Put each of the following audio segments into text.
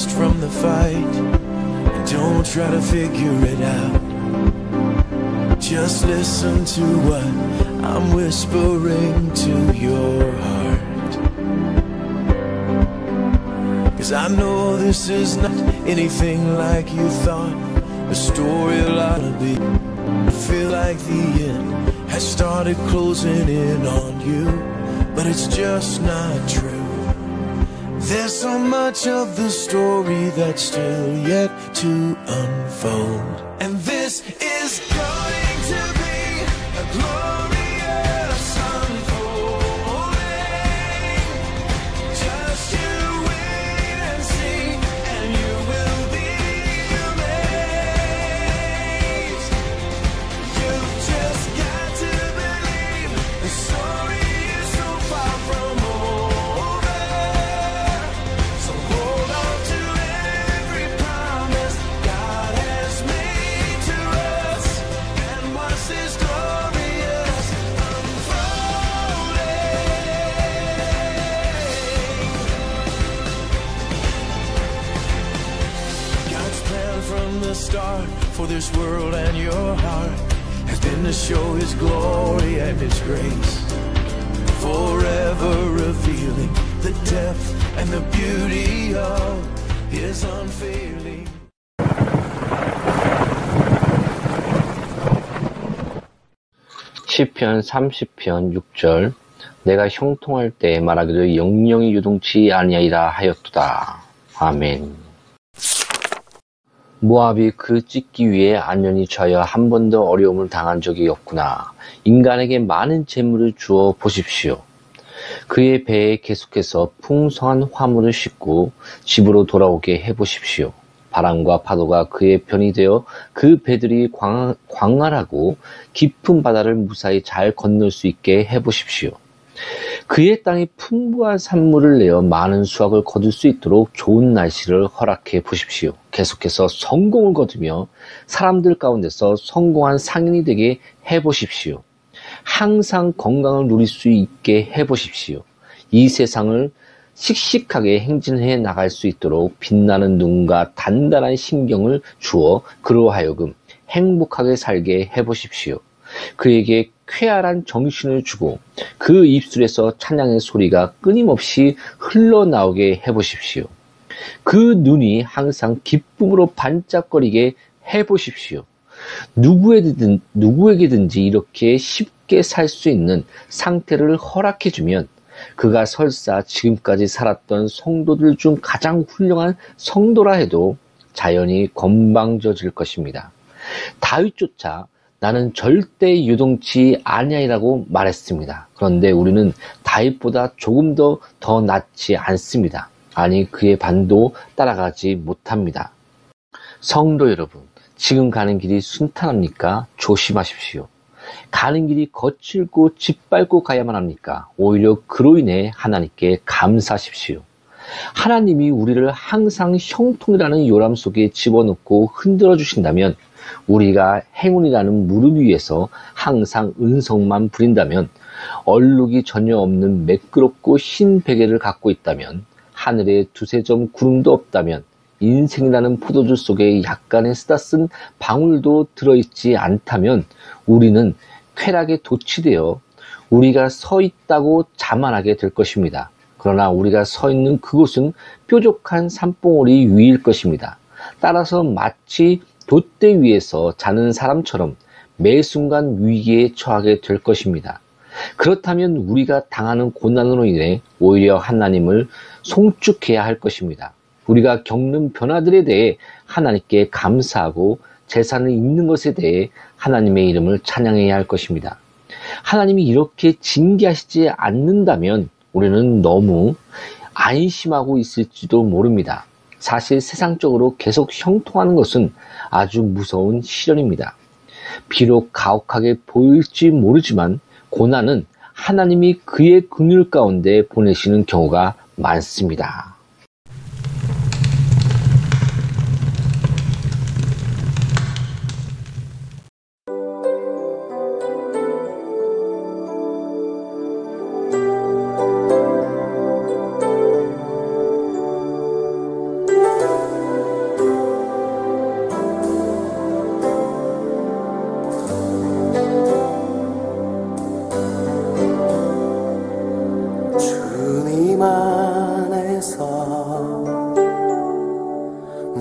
rest from the fight. And don't try to figure it out. Just listen to what I'm whispering to your heart. Cause I know this is not anything like you thought. The story ought to be. I feel like the end has started closing in on you, but it's just not true. There's so much of the story that's still yet to unfold. And this is His grace forever revealing the depth and the beauty of His unfailing. 시편 30편 6절 내가 형통할 때 말하기를 영영이 유동치 아니하리라 하였도다. 아멘. 모압이 그 찢기 위해 안연히 처하여 한 번도 어려움을 당한 적이 없구나. 인간에게 많은 재물을 주어 보십시오. 그의 배에 계속해서 풍성한 화물을 싣고 집으로 돌아오게 해보십시오. 바람과 파도가 그의 편이 되어 그 배들이 광, 광활하고 깊은 바다를 무사히 잘 건널 수 있게 해보십시오. 그의 땅이 풍부한 산물을 내어 많은 수확을 거둘 수 있도록 좋은 날씨를 허락해 보십시오. 계속해서 성공을 거두며 사람들 가운데서 성공한 상인이 되게 해 보십시오. 항상 건강을 누릴 수 있게 해 보십시오. 이 세상을 씩씩하게 행진해 나갈 수 있도록 빛나는 눈과 단단한 신경을 주어 그로 하여금 행복하게 살게 해 보십시오. 그에게 쾌활한 정신을 주고 그 입술에서 찬양의 소리가 끊임없이 흘러나오게 해보십시오. 그 눈이 항상 기쁨으로 반짝거리게 해보십시오. 누구에든, 누구에게든지 이렇게 쉽게 살 수 있는 상태를 허락해주면 그가 설사 지금까지 살았던 성도들 중 가장 훌륭한 성도라 해도 자연히 건방져질 것입니다. 다윗조차 나는 절대 유동치 아니하리라고 말했습니다. 그런데 우리는 다윗보다 조금 더 더 낫지 않습니다. 아니 그의 반도 따라가지 못합니다. 성도 여러분, 지금 가는 길이 순탄합니까? 조심하십시오. 가는 길이 거칠고 짓밟고 가야만 합니까? 오히려 그로 인해 하나님께 감사하십시오. 하나님이 우리를 항상 형통이라는 요람 속에 집어넣고 흔들어 주신다면 우리가 행운이라는 무릎 위에서 항상 은성만 부린다면 얼룩이 전혀 없는 매끄럽고 흰 베개를 갖고 있다면 하늘에 두세 점 구름도 없다면 인생이라는 포도주 속에 약간의 쓰다쓴 방울도 들어있지 않다면 우리는 쾌락에 도취되어 우리가 서 있다고 자만하게 될 것입니다. 그러나 우리가 서 있는 그곳은 뾰족한 산봉우리 위일 것입니다. 따라서 마치 돛대 위에서 자는 사람처럼 매 순간 위기에 처하게 될 것입니다. 그렇다면 우리가 당하는 고난으로 인해 오히려 하나님을 송축해야 할 것입니다. 우리가 겪는 변화들에 대해 하나님께 감사하고 재산을 잃는 것에 대해 하나님의 이름을 찬양해야 할 것입니다. 하나님이 이렇게 징계하시지 않는다면 우리는 너무 안심하고 있을지도 모릅니다. 사실 세상적으로 계속 형통하는 것은 아주 무서운 시련입니다. 비록 가혹하게 보일지 모르지만 고난은 하나님이 그의 긍휼 가운데 보내시는 경우가 많습니다.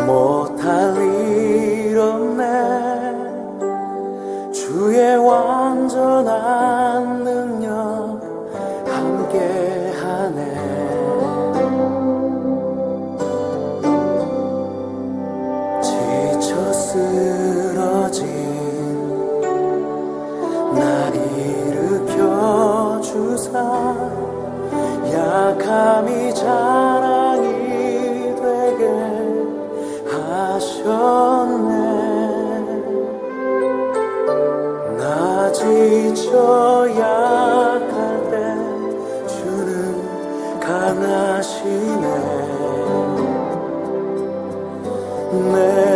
amor. 강하시네 내 지.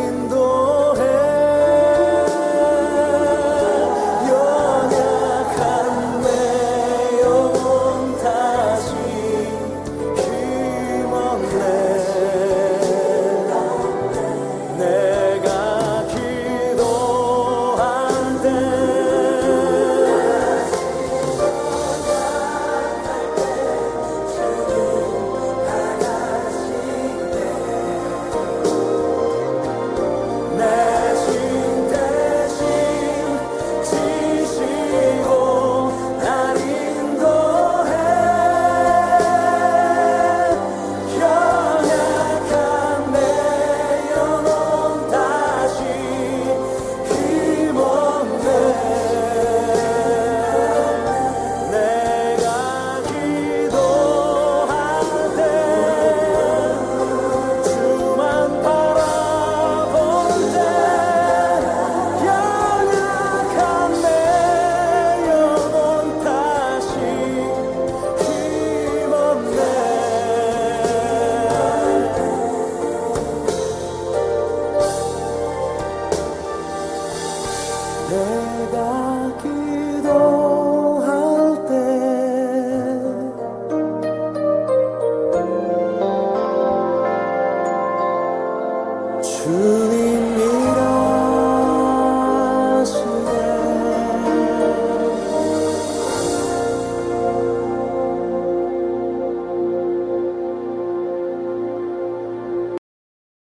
saben.